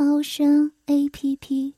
猫声 A P P。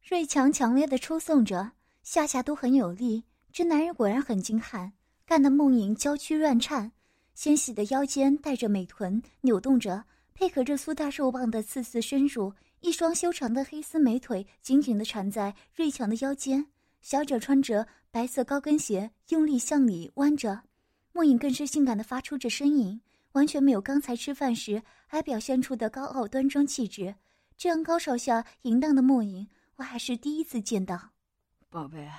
瑞强强烈的抽送着，下下都很有力。这男人果然很精悍，干得梦影娇躯乱颤，纤细的腰间带着美臀扭动着，配合着粗大肉棒的次次深入，一双修长的黑丝美腿紧紧地缠在瑞强的腰间，小脚穿着白色高跟鞋，用力向里弯着。梦影更是性感地发出着呻吟。完全没有刚才吃饭时还表现出的高傲端庄气质，这样高少下淫荡的末影，我还是第一次见到。宝贝，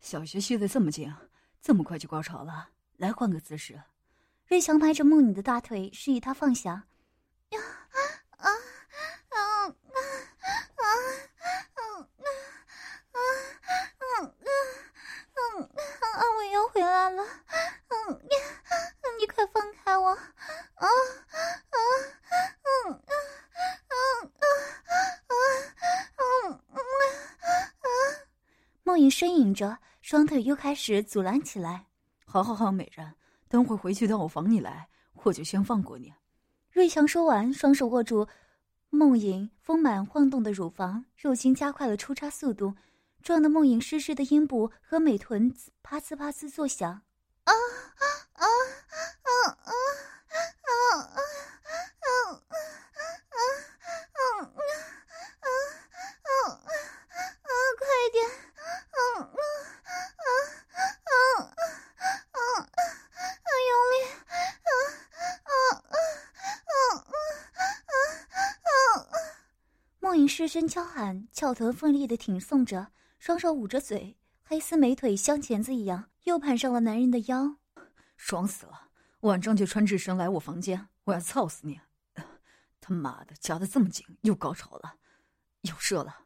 小学学的这么紧，这么快就高潮了，来换个姿势。瑞强拍着梦女的大腿，示意她放下。呀啊啊啊啊啊啊啊啊啊，我又回来了。你快放开我！啊啊嗯啊啊啊啊啊啊啊！梦影呻吟着，双腿又开始阻拦起来。好好好，美人，等会回去到我房里来，我就先放过你。瑞强说完，双手握住梦影丰满晃动的乳房，肉心加快了出插速度，撞得梦影湿湿的阴部和美臀啪呲啪呲作响。啊失声娇喊，翘臀奋力的挺送着，双手捂着嘴，黑丝美腿像钳子一样。又攀上了男人的腰，爽死了！晚上就穿这身来我房间，我要操死你！他妈的，夹的这么紧，又高潮了，又射了。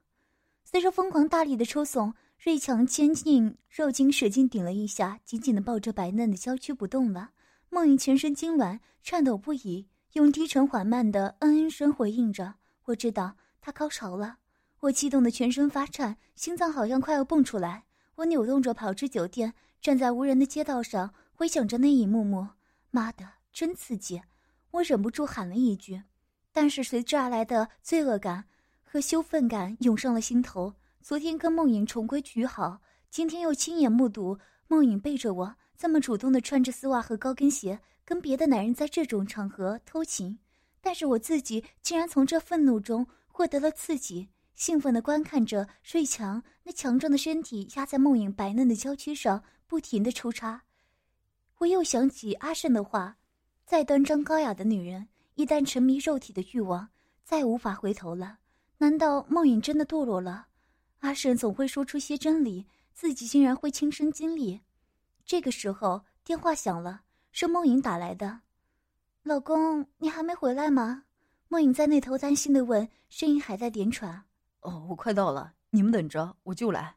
随着疯狂大力的抽送，瑞强坚硬肉筋使劲顶了一下，紧紧的抱着白嫩的娇躯不动了。梦影全身痉挛，颤抖不已，用低沉缓慢的嗯嗯声回应着。我知道他高潮了，我激动的全身发颤，心脏好像快要蹦出来。我扭动着跑至酒店。站在无人的街道上，回想着那一幕幕，妈的，真刺激！我忍不住喊了一句，但是随之而来的罪恶感和羞愤感涌上了心头。昨天跟梦影重归于好，今天又亲眼目睹梦影背着我这么主动的穿着丝袜和高跟鞋，跟别的男人在这种场合偷情，但是我自己竟然从这愤怒中获得了刺激，兴奋地观看着瑞强那强壮的身体压在梦影白嫩的娇躯上。不停的抽插，我又想起阿胜的话：再端庄高雅的女人，一旦沉迷肉体的欲望，再无法回头了。难道梦影真的堕落了？阿胜总会说出些真理，自己竟然会亲身经历。这个时候，电话响了，是梦影打来的。老公，你还没回来吗？梦影在那头担心的问，声音还在点喘。哦，我快到了，你们等着，我就来。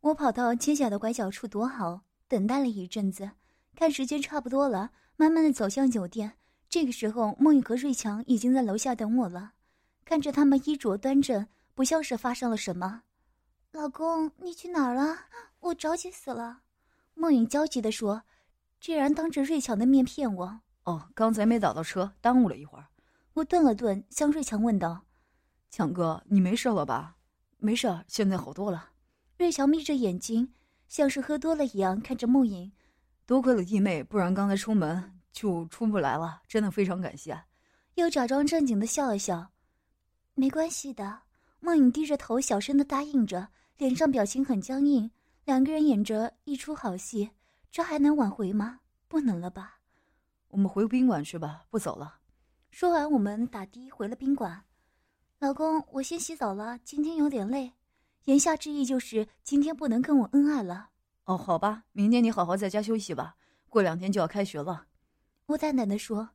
我跑到街角的拐角处躲好，等待了一阵子，看时间差不多了，慢慢的走向酒店。这个时候，梦雨和瑞强已经在楼下等我了，看着他们衣着端正，不像是发生了什么。老公，你去哪儿了？我着急死了。梦影焦急地说：“居然当着瑞强的面骗我！”哦，刚才没打到车，耽误了一会儿。我顿了顿，向瑞强问道：“强哥，你没事了吧？”“没事，现在好多了。”瑞强眯着眼睛，像是喝多了一样看着梦影。多亏了弟妹，不然刚才出门就出不来了。真的非常感谢。又假装正经的笑了笑。没关系的。梦影低着头，小声的答应着，脸上表情很僵硬。两个人演着一出好戏，这还能挽回吗？不能了吧？我们回宾馆去吧，不走了。说完，我们打的回了宾馆。老公，我先洗澡了，今天有点累。言下之意就是今天不能跟我恩爱了。哦，好吧，明天你好好在家休息吧。过两天就要开学了。我淡淡的说：“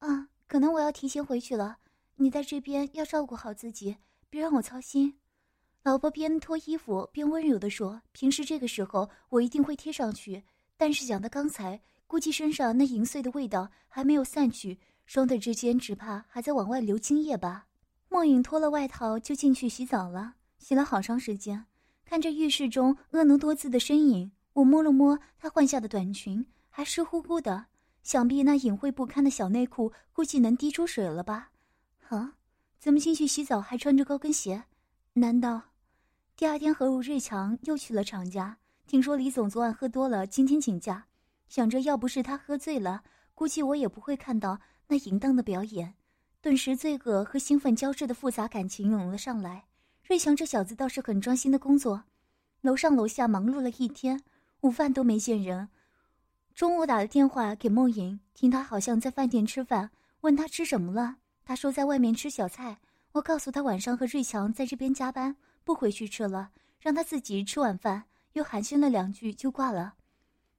啊，可能我要提前回去了。你在这边要照顾好自己，别让我操心。老婆边脱衣服边温柔地说：“平时这个时候我一定会贴上去，但是想到刚才，估计身上那银碎的味道还没有散去，双腿之间只怕还在往外流精液吧。”莫影脱了外套就进去洗澡了，洗了好长时间。看着浴室中婀娜多姿的身影，我摸了摸她换下的短裙，还湿乎乎的，想必那隐晦不堪的小内裤估计能滴出水了吧？啊，怎么进去洗澡还穿着高跟鞋？难道？第二天，何如瑞强又去了厂家。听说李总昨晚喝多了，今天请假。想着要不是他喝醉了，估计我也不会看到那淫荡的表演。顿时，罪恶和兴奋交织的复杂感情涌了上来。瑞祥这小子倒是很专心的工作，楼上楼下忙碌了一天，午饭都没见人。中午打了电话给梦莹，听他好像在饭店吃饭，问他吃什么了。他说在外面吃小菜。我告诉他晚上和瑞强在这边加班。不回去吃了，让他自己吃晚饭。又寒暄了两句就挂了。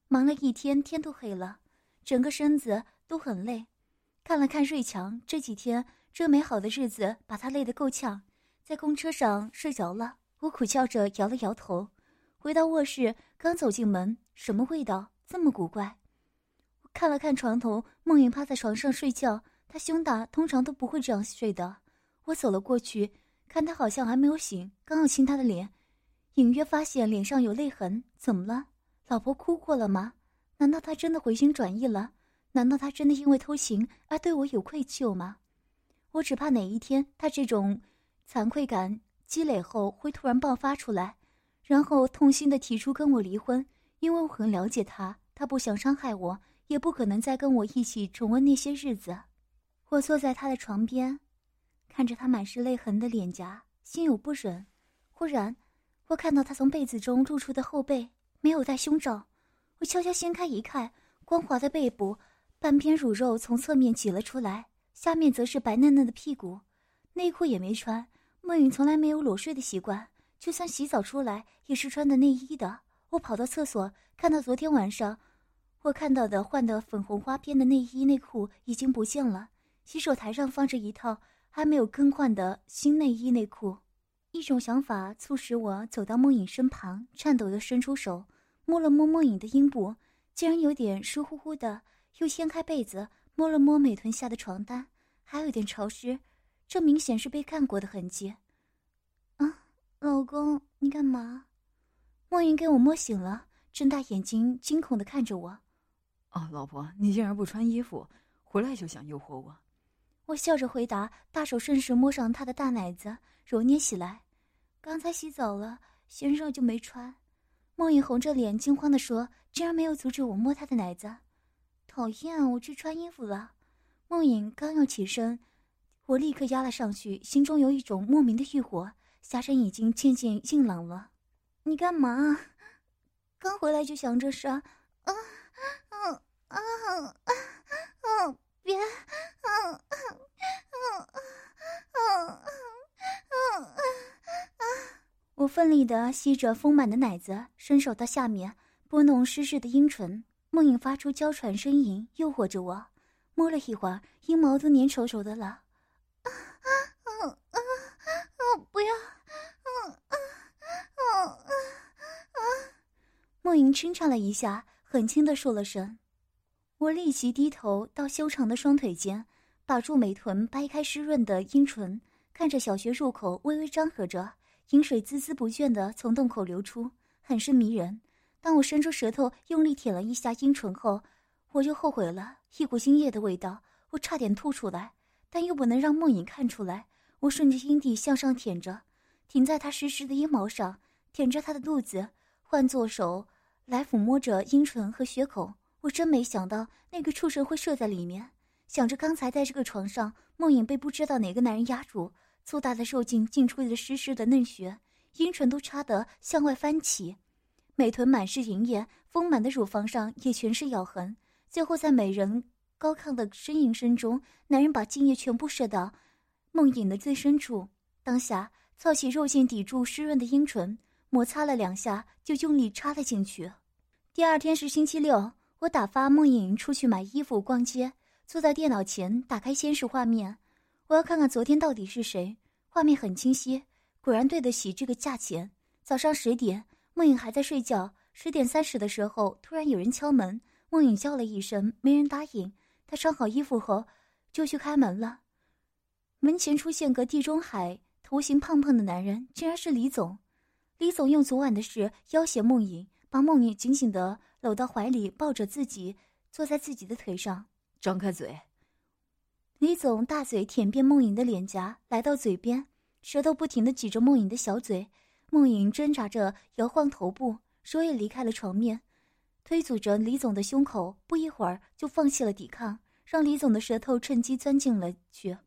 忙了一天，天都黑了，整个身子都很累。看了看瑞强，这几天这美好的日子把他累得够呛，在公车上睡着了。我苦笑着摇了摇头。回到卧室，刚走进门，什么味道这么古怪？我看了看床头，梦影趴在床上睡觉。他胸大，通常都不会这样睡的。我走了过去。看他好像还没有醒，刚要亲他的脸，隐约发现脸上有泪痕。怎么了？老婆哭过了吗？难道他真的回心转意了？难道他真的因为偷情而对我有愧疚吗？我只怕哪一天他这种惭愧感积累后会突然爆发出来，然后痛心的提出跟我离婚。因为我很了解他，他不想伤害我，也不可能再跟我一起重温那些日子。我坐在他的床边。看着他满是泪痕的脸颊，心有不忍。忽然，我看到他从被子中露出的后背，没有戴胸罩。我悄悄掀开一看，光滑的背部，半边乳肉从侧面挤了出来，下面则是白嫩嫩的屁股。内裤也没穿。梦影从来没有裸睡的习惯，就算洗澡出来也是穿的内衣的。我跑到厕所，看到昨天晚上我看到的换的粉红花边的内衣内裤已经不见了。洗手台上放着一套。还没有更换的新内衣内裤，一种想法促使我走到梦影身旁，颤抖地伸出手摸了摸梦影的阴部，竟然有点湿乎乎的。又掀开被子摸了摸美臀下的床单，还有点潮湿，这明显是被干过的痕迹。啊，老公，你干嘛？梦影给我摸醒了，睁大眼睛惊恐的看着我。哦，老婆，你竟然不穿衣服，回来就想诱惑我。我笑着回答，大手顺势摸上他的大奶子，揉捏起来。刚才洗澡了，嫌热就没穿。梦影红着脸，惊慌地说：“竟然没有阻止我摸他的奶子，讨厌！我去穿衣服了。”梦影刚要起身，我立刻压了上去，心中有一种莫名的欲火，下身已经渐渐硬朗了。你干嘛？刚回来就想这事？啊啊啊啊啊！别，嗯嗯嗯嗯嗯嗯嗯我奋力的吸着丰满的奶子，伸手到下面拨弄湿湿的阴唇。梦影发出娇喘呻吟，诱惑着我。摸了一会儿，阴毛都粘稠稠的了。啊啊啊啊啊！不要！啊啊啊啊啊。梦莹轻颤了一下，很轻的说了声。我立即低头到修长的双腿间，把住美臀，掰开湿润的阴唇，看着小穴入口微微张合着，饮水孜孜不倦地从洞口流出，很是迷人。当我伸出舌头用力舔了一下阴唇后，我就后悔了，一股精液的味道，我差点吐出来，但又不能让梦影看出来。我顺着阴蒂向上舔着，停在她湿湿的阴毛上，舔着她的肚子，换作手来抚摸着阴唇和穴口。我真没想到那个畜生会射在里面。想着刚才在这个床上，梦影被不知道哪个男人压住，粗大的肉茎进出的湿湿的嫩血，阴唇都插得向外翻起，美臀满是银液，丰满的乳房上也全是咬痕。最后在美人高亢的呻吟声中，男人把精液全部射到梦影的最深处。当下操起肉茎抵住湿润的阴唇，摩擦了两下，就用力插了进去。第二天是星期六。我打发梦影出去买衣服、逛街，坐在电脑前打开监视画面，我要看看昨天到底是谁。画面很清晰，果然对得起这个价钱。早上十点，梦影还在睡觉。十点三十的时候，突然有人敲门，梦影叫了一声，没人答应。她穿好衣服后，就去开门了。门前出现个地中海头型胖胖的男人，竟然是李总。李总用昨晚的事要挟梦影，把梦影紧紧的搂到怀里，抱着自己，坐在自己的腿上，张开嘴。李总大嘴舔遍梦影的脸颊，来到嘴边。舌头不停的挤着梦影的小嘴，梦影挣扎着摇晃头部，手也离开了床面，推阻着李总的胸口。不一会儿就放弃了抵抗，让李总的舌头趁机钻进了去。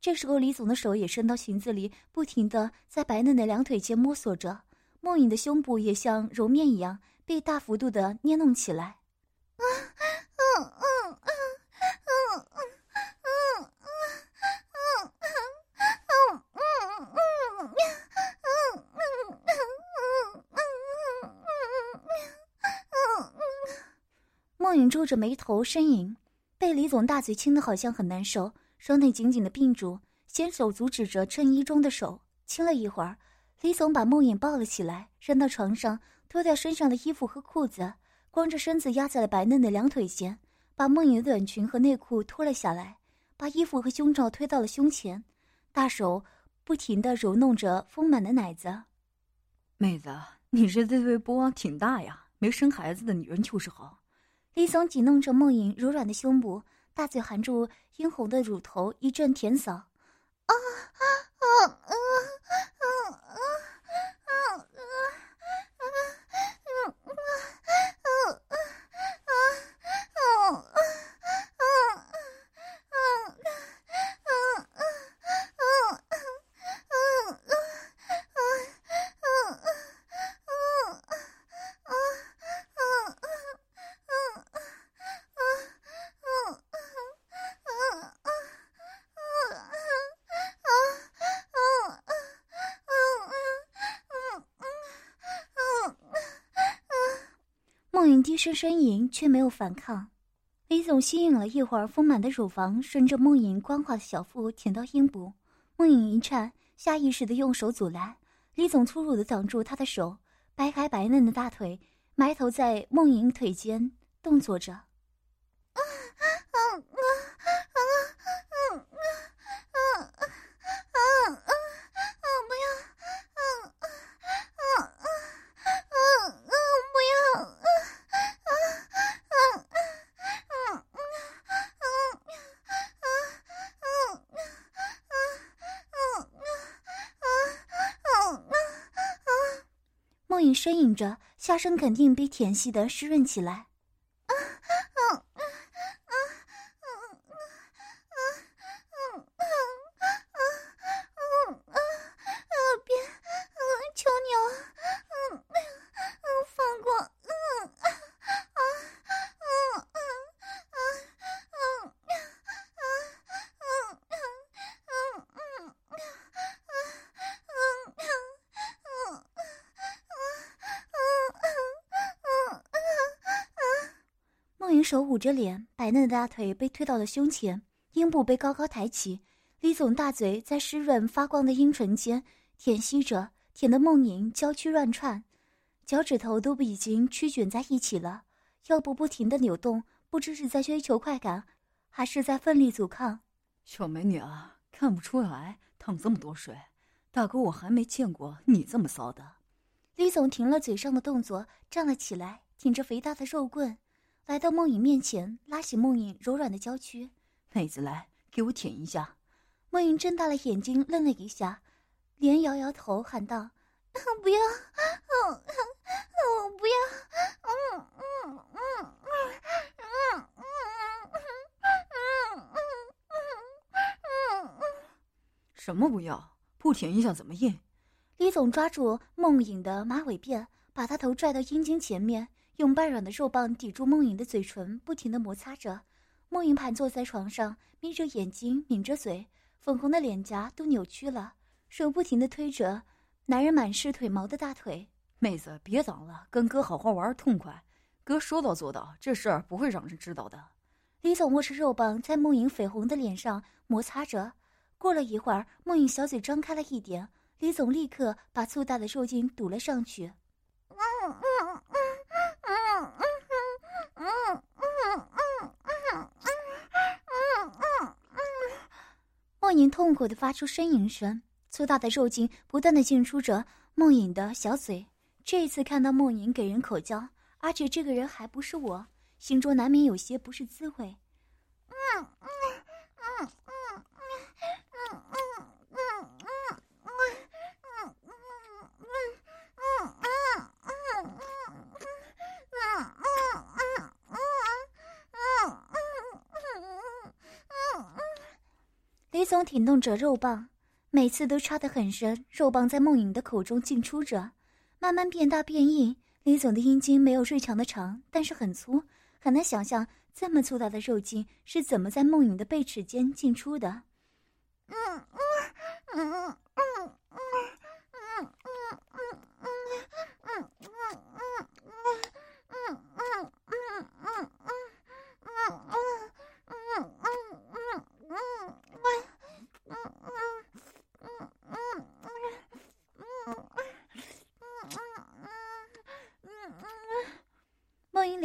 这时候，李总的手也伸到裙子里，不停的在白嫩的两腿间摸索着。梦影的胸部也像揉面一样被大幅度的捏弄起来。啊，嗯嗯嗯嗯嗯。梦影皱着眉头呻吟，被李总大嘴亲的好像很难受，双腿紧紧的并住，纤手阻止着衬衣中的手，亲了一会儿，李总把梦影抱了起来，扔到床上，脱掉身上的衣服和裤子，光着身子压在了白嫩的两腿间，把梦影的短裙和内裤脱了下来，把衣服和胸罩推到了胸前，大手不停的揉弄着丰满的奶子。妹子，你这这对波挺大呀，没生孩子的女人就是好。李松挤弄着梦影柔软的胸部，大嘴含住殷红的乳头，一阵舔扫。啊啊啊啊啊啊啊声呻吟，却没有反抗。李总吸引了一会儿，丰满的乳房顺着梦影光滑的小腹舔到阴部。梦影一颤，下意识的用手阻拦。李总粗鲁的挡住她的手，掰开白嫩的大腿，埋头在梦影腿间动作着。呻吟着，下身肯定被舔吸的湿润起来。手捂着脸，白嫩的大腿被推到了胸前，阴部被高高抬起。李总大嘴在湿润发光的阴唇间舔吸着，舔得梦莹娇躯乱窜，脚趾头都已经曲卷在一起了，腰部不停地扭动，不知是在追求快感，还是在奋力阻抗。小美女啊，看不出来淌这么多水，大哥我还没见过你这么骚的。李总停了嘴上的动作，站了起来，挺着肥大的肉棍。来到梦影面前，拉起梦影柔软的娇躯，妹子来，给我舔一下。梦影睁大了眼睛，愣了一下，连摇摇头，喊道：“不要，我我不要，嗯嗯嗯嗯嗯嗯嗯嗯什么不要？不舔一下怎么硬？”李总抓住梦影的马尾辫，把她头拽到阴茎前面。用半软的肉棒抵住梦影的嘴唇，不停的摩擦着。梦影盘坐在床上，眯着眼睛，抿着嘴，粉红的脸颊都扭曲了，手不停的推着男人满是腿毛的大腿。妹子，别挡了，跟哥好好玩，痛快。哥说到做到，这事儿不会让人知道的。李总握着肉棒，在梦影绯红的脸上摩擦着，过了一会儿，梦影小嘴张开了一点，李总立刻把粗大的肉茎堵了上去。梦影痛苦的发出呻吟声，粗大的肉茎不断的进出着梦影的小嘴。这一次看到梦影给人口交，而且这个人还不是我，心中难免有些不是滋味。嗯嗯嗯嗯嗯嗯嗯嗯李总挺动着肉棒，每次都插得很深，肉棒在梦影的口中进出着。慢慢变大变硬，李总的阴茎没有瑞强的长，但是很粗，很难想象这么粗大的肉茎是怎么在梦影的背齿间进出的。嗯嗯嗯嗯嗯嗯嗯嗯嗯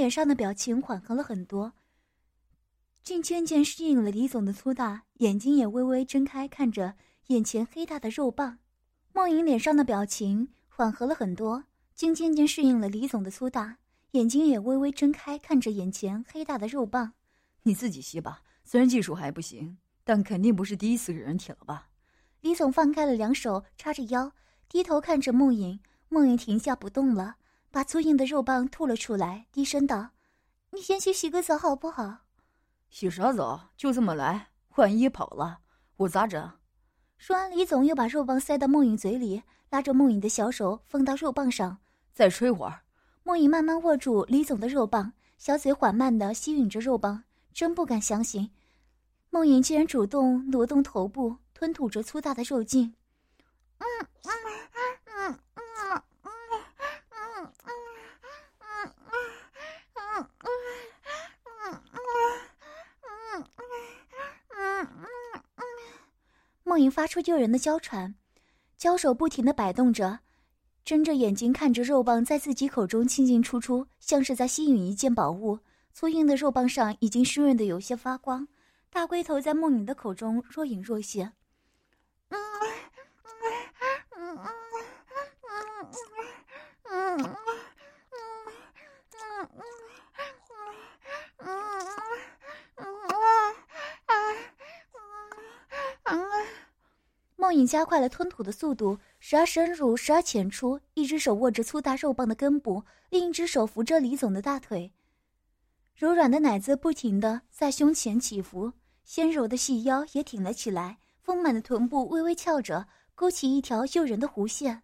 脸上的表情缓和了很多，俊渐渐适应了李总的粗大，眼睛也微微睁开，看着眼前黑大的肉棒。梦莹脸上的表情缓和了很多，竟渐渐适应了李总的粗大，眼睛也微微睁开，看着眼前黑大的肉棒。你自己吸吧，虽然技术还不行，但肯定不是第一次给人舔了吧？李总放开了两手，叉着腰，低头看着梦莹。梦莹停下不动了。把粗硬的肉棒吐了出来，低声道：“你先去洗个澡好不好？”“洗啥澡？就这么来？万一跑了？我咋整？”说完，李总又把肉棒塞到梦影嘴里，拉着梦影的小手放到肉棒上，再吹会儿。梦影慢慢握住李总的肉棒，小嘴缓慢地吸吮着肉棒，真不敢相信，梦影竟然主动挪动头部，吞吐着粗大的肉茎。嗯嗯嗯梦莹发出诱人的娇喘，娇手不停地摆动着，睁着眼睛看着肉棒在自己口中进进出出，像是在吸引一件宝物。粗硬的肉棒上已经湿润的有些发光，大龟头在梦莹的口中若隐若现。嗯嗯嗯嗯嗯嗯加快了吞吐的速度，时而深入，时而浅出，一只手握着粗大肉棒的根部，另一只手扶着李总的大腿，柔软的奶子不停地在胸前起伏，纤柔的细腰也挺了起来，丰满的臀部微微翘着，勾起一条诱人的弧线。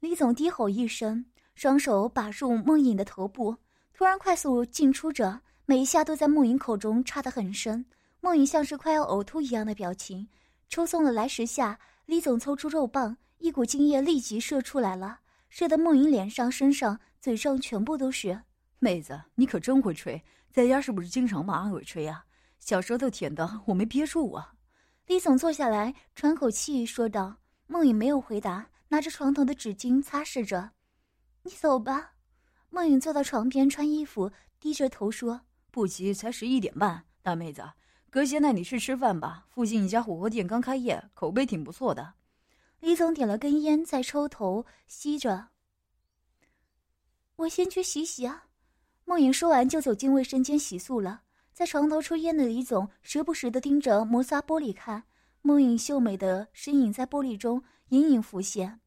李总低吼一声，双手把入梦影的头部，突然快速进出着，每一下都在梦影口中插得很深，梦影像是快要呕吐一样的表情。抽送了来十下，李总抽出肉棒，一股精液立即射出来了，射得梦莹脸上、身上、嘴上全部都是。妹子，你可真会吹，在家是不是经常骂阿伟吹呀？小舌头舔的我没憋住啊！李总坐下来喘口气说道。梦影没有回答，拿着床头的纸巾擦拭着。你走吧。梦影坐到床边穿衣服，低着头说：“不急，才十一点半，大妹子。”哥先带你去吃饭吧，附近一家火锅店刚开业，口碑挺不错的。李总点了根烟，在抽头吸着。我先去洗洗啊。梦影说完就走进卫生间洗漱了。在床头抽烟的李总时不时的盯着摩擦玻璃看，梦影秀美的身影在玻璃中隐隐浮现。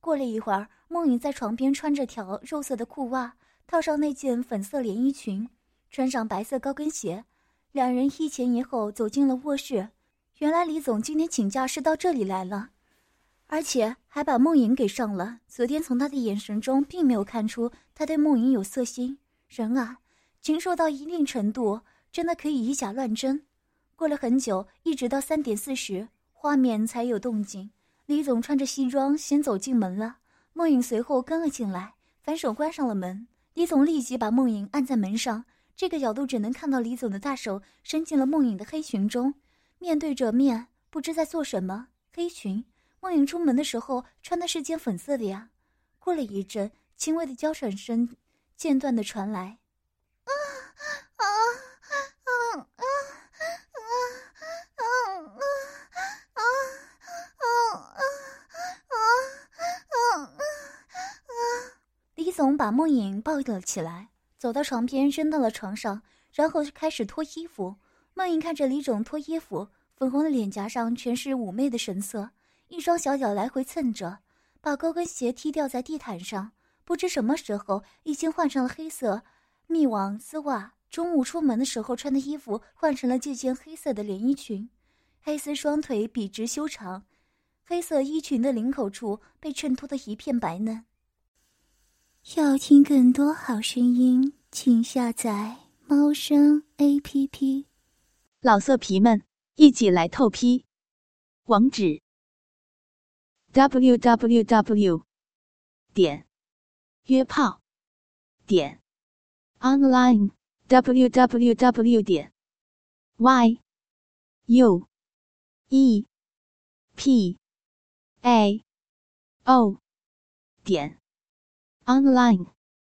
过了一会儿，梦影在床边穿着条肉色的裤袜，套上那件粉色连衣裙，穿上白色高跟鞋。两人一前一后走进了卧室。原来李总今天请假是到这里来了，而且还把梦莹给上了。昨天从他的眼神中并没有看出他对梦莹有色心。人啊，禽兽到一定程度，真的可以以假乱真。过了很久，一直到三点四十，画面才有动静。李总穿着西装先走进门了，梦影随后跟了进来，反手关上了门。李总立即把梦影按在门上。这个角度只能看到李总的大手伸进了梦影的黑裙中，面对着面，不知在做什么。黑裙，梦影出门的时候穿的是件粉色的呀。过了一阵，轻微的娇喘声间断的传来。啊啊啊啊啊啊啊啊啊啊啊！李总把梦影抱了起来，走到床边，扔到了床上，然后开始脱衣服。梦莹看着李总脱衣服，粉红的脸颊上全是妩媚的神色，一双小脚来回蹭着，把高跟鞋踢掉在地毯上。不知什么时候已经换上了黑色密网丝袜，中午出门的时候穿的衣服换成了这件黑色的连衣裙，黑丝双腿笔直修长，黑色衣裙的领口处被衬托的一片白嫩。要听更多好声音，请下载猫声 A P P。老色皮们，一起来透批！网址：w w w. 点约炮点 online w w w. 点 y u e p a o 点 online。